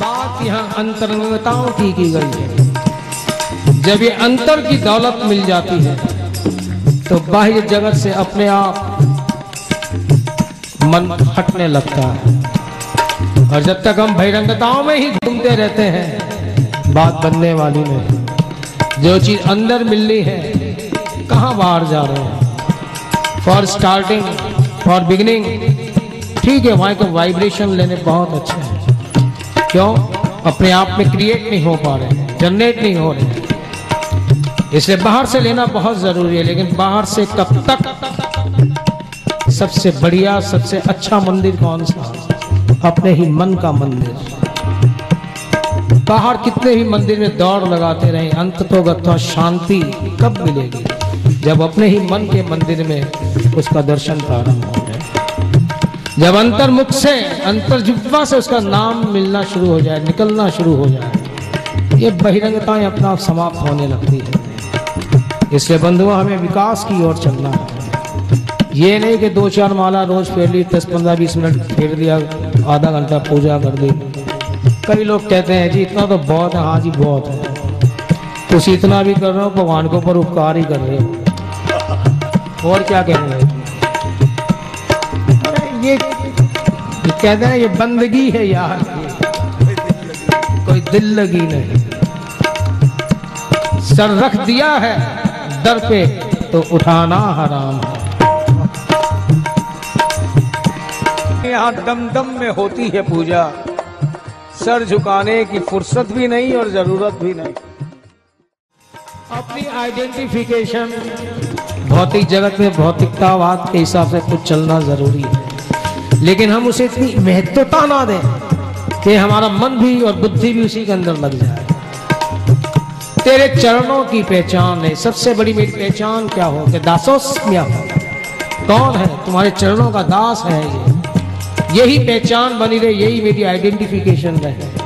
बात यहाँ अंतरंगताओं की की गई है। जब ये अंतर की दौलत मिल जाती है तो बाह्य जगत से अपने आप मन हटने लगता है। और जब तक हम बहिरंगताओं में ही घूमते रहते हैं, बात बनने वाली नहीं। जो चीज़ अंदर मिलनी है, कहाँ बाहर जा रहे हैं? फॉर स्टार्टिंग फॉर बिगिनिंग ठीक है, वहाँ के वाइब्रेशन लेने बहुत अच्छे हैं। क्यों? अपने आप में क्रिएट नहीं हो पा रहे जनरेट नहीं हो रहे। इसे बाहर से लेना बहुत ज़रूरी है, लेकिन बाहर से कब तक? सबसे बढ़िया, सबसे अच्छा मंदिर कौन सा? अपने ही मन का मंदिर। बाहर कितने ही मंदिर में दौड़ लगाते रहे, अंत तो शांति कब मिलेगी? जब अपने ही मन के मंदिर में उसका दर्शन प्रारंभ हो। जब अंतर्मुख से अंतर्जुब्बा से उसका नाम मिलना शुरू हो जाए निकलना शुरू हो जाए ये बहिरंगताएँ अपना आप समाप्त होने लगती है। इसलिए बंधुआ हमें विकास की ओर चलना है। ये नहीं कि दो चार माला रोज फेर ली दस पंद्रह बीस मिनट फेर दिया आधा घंटा पूजा कर दी। कई लोग कहते हैं जी इतना तो बहुत है हाँ जी बहुत है। कुछ इतना भी कर रहे हो भगवान के ऊपर उपकार ही कर रहे हो। और क्या कहेंगे अरे ये, ये कहते हैं ये बंदगी है यार। कोई दिल लगी नहीं। सर रख दिया है दर पे तो उठाना हराम है। यहाँ दम दम में होती है पूजा। सर झुकाने की फुर्सत भी नहीं और ज़रूरत भी नहीं। अपनी आइडेंटिफिकेशन भौतिक जगत में भौतिकतावाद के हिसाब से कुछ चलना ज़रूरी है। लेकिन हम उसे इतनी महत्वता ना दें कि हमारा मन भी और बुद्धि भी उसी के अंदर लग जाए। तेरे चरणों की पहचान है। सबसे बड़ी मेरी पहचान क्या हो? कि दासोस्म्या कौन है? तुम्हारे चरणों का दास है ये। यही पहचान बनी रहे, यही मेरी आइडेंटिफिकेशन रहे।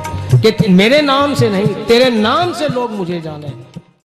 कि मेरे नाम से नहीं, तेरे नाम से लोग मुझे जाने।